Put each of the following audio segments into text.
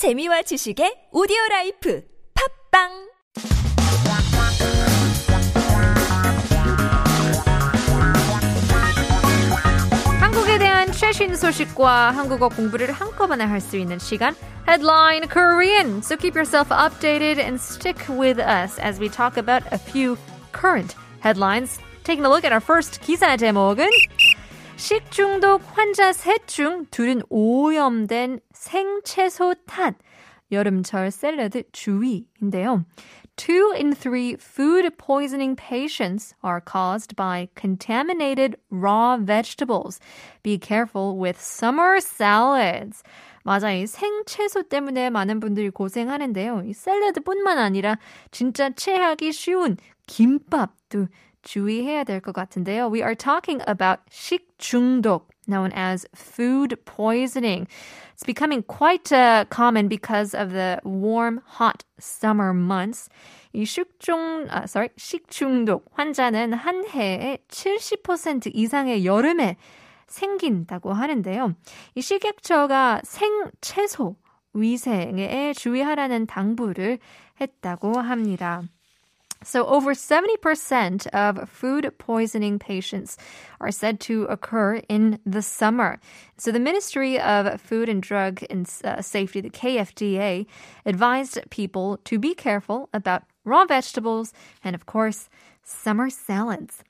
재미와 지식의 오디오 라이프 팝빵 한국에 대한 최신 소식과 한국어 공부를 한꺼번에 할 수 있는 시간 Headline Korean. So keep yourself updated and stick with us as we talk about a few current headlines. Taking a look at our first 기사 제목은 식중독 환자 셋 중 둘은 오염된 생채소 탓. 여름철 샐러드 주의인데요. Two in three food poisoning patients are caused by contaminated raw vegetables. Be careful with summer salads. 맞아, 이 생채소 때문에 많은 분들이 고생하는데요. 이 샐러드뿐만 아니라 진짜 체하기 쉬운 김밥도 주의해야 될 것 같은데요. We are talking about 식중독, known as food poisoning. It's becoming quite uh, common because of the warm, hot summer months. 이 식중, 아, sorry, 식중독 환자는 한 해에 70% 이상의 여름에 생긴다고 하는데요. 이 식약처가 생채소 위생에 주의하라는 당부를 했다고 합니다. So, over 70% of food poisoning patients are said to occur in the summer. So, the Ministry of Food and Drug and uh, Safety, the KFDA, advised people to be careful about raw vegetables and, of course, summer salads.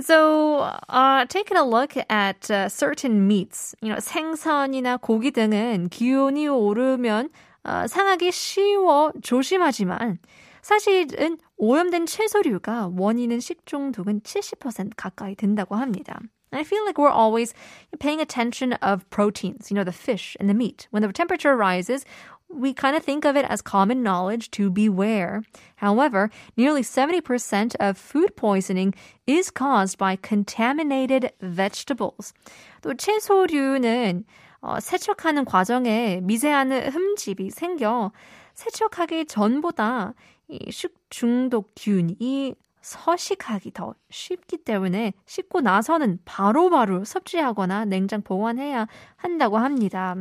So, uh, taking a look at uh, certain meats, you know, 생선이나 고기 등은 기온이 오르면 어, 상하기 쉬워 조심하지만 사실은 오염된 채소류가 원인은 식중독은 70% 가까이 된다고 합니다. I feel like we're always paying attention of proteins, you know, the fish and the meat. When the temperature rises, we kind of think of it as common knowledge to beware. However, nearly 70% of food poisoning is caused by contaminated vegetables. 또 채소류는 어, 세척하는 과정에 미세한 흠집이 생겨 세척하기 전보다 이 식중독균이 서식하기 더 쉽기 때문에 씻고 나서는 바로바로 바로 섭취하거나 냉장 보관해야 한다고 합니다.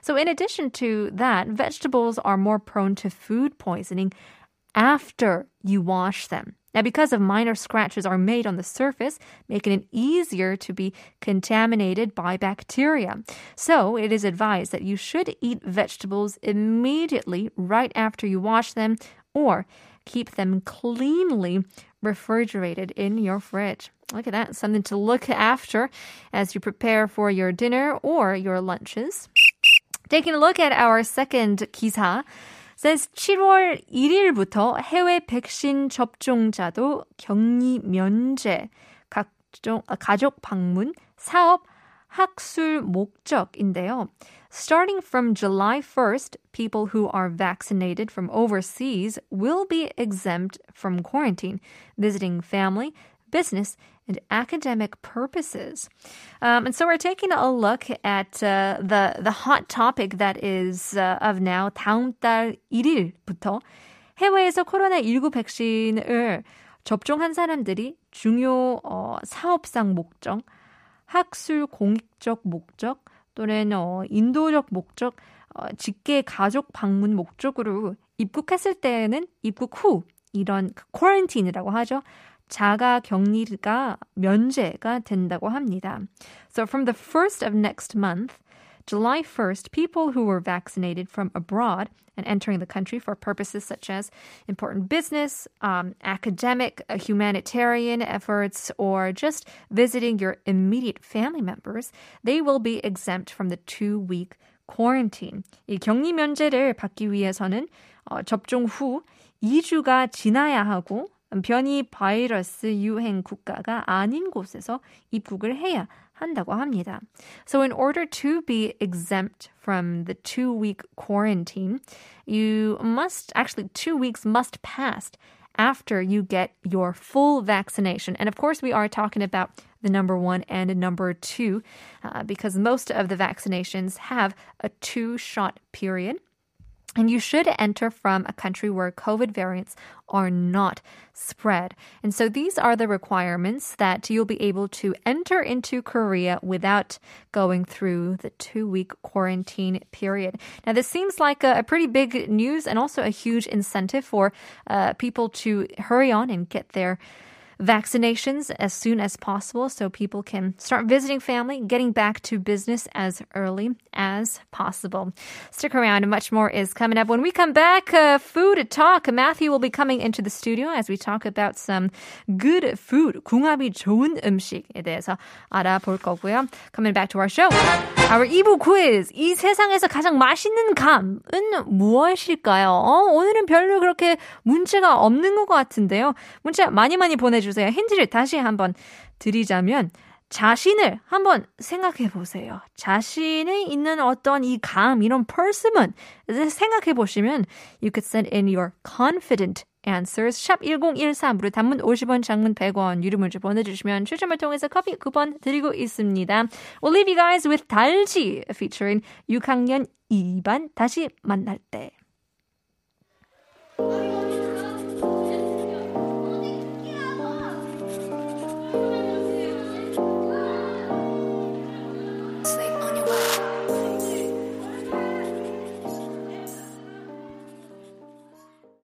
So in addition to that, vegetables are more prone to food poisoning after you wash them. Now, because of minor scratches are made on the surface, making it easier to be contaminated by bacteria. So, it is advised that you should eat vegetables immediately right after you wash them or keep them cleanly refrigerated in your fridge. Look at that. Something to look after as you prepare for your dinner or your lunches. Taking a look at our second 기사. says 7월 1일부터 해외 백신 접종자도 격리 면제, 각종, 가족 방문, 사업, 학술 목적인데요. Starting from July 1st, people who are vaccinated from overseas will be exempt from quarantine, visiting family, business, and academic purposes. Um, and so we're taking a look at uh, the the hot topic that is uh, of now 다음 달 1일부터 해외에서 코로나19 백신을 접종한 사람들이 중요 어, 사업상 목적, 학술 공익적 목적 또는 어, 인도적 목적, 어, 직계 가족 방문 목적으로 입국했을 때는 입국 후 이런 쿼런틴이라고 하죠. 자가 격리가 면제가 된다고 합니다. So from the 1st of next month, July 1st, people who were vaccinated from abroad and entering the country for purposes such as important business, um, academic, uh, humanitarian efforts, or just visiting your immediate family members, they will be exempt from the two week quarantine. 이 격리 면제를 받기 위해서는 어, 접종 후 2주가 지나야 하고 변이 바이러스 유행 국가가 아닌 곳에서 입국을 해야 한다고 합니다. So in order to be exempt from the two week quarantine, you must actually two weeks must pass after you get your full vaccination. And of course, we are talking about the number one and number two uh, because most of the vaccinations have a two shot period. And you should enter from a country where COVID variants are not spread. And so these are the requirements that you'll be able to enter into Korea without going through the two week quarantine period. Now, this seems like a, a, pretty big news and also a huge incentive for uh, people to hurry on and get their vaccinations as soon as possible so people can start visiting family, getting back to business as early as possible. Stick around, much more is coming up. When we come back, uh, food talk. Matthew will be coming into the studio as we talk about some good food, 궁합이 좋은 음식에 대해서 알아볼 거고요. Coming back to our show. Our 2부 quiz. 이 세상에서 가장 맛있는 감은 무엇일까요? 어, 오늘은 별로 그렇게 문제가 없는 것 같은데요. 문자 많이 많이 보내주세요. 힌트를 다시 한번 드리자면, 자신을 한번 생각해 보세요. 자신이 있는 어떤 이 감, 이런 persimmon 생각해 보시면 you could send in your confident answers 샵 1013으로 단문 50원, 장문 100원 유료 문자 보내주시면 추첨을 통해서 커피 쿠폰 드리고 있습니다. We'll leave you guys with 달지 featuring 6학년 2반 다시 만날 때.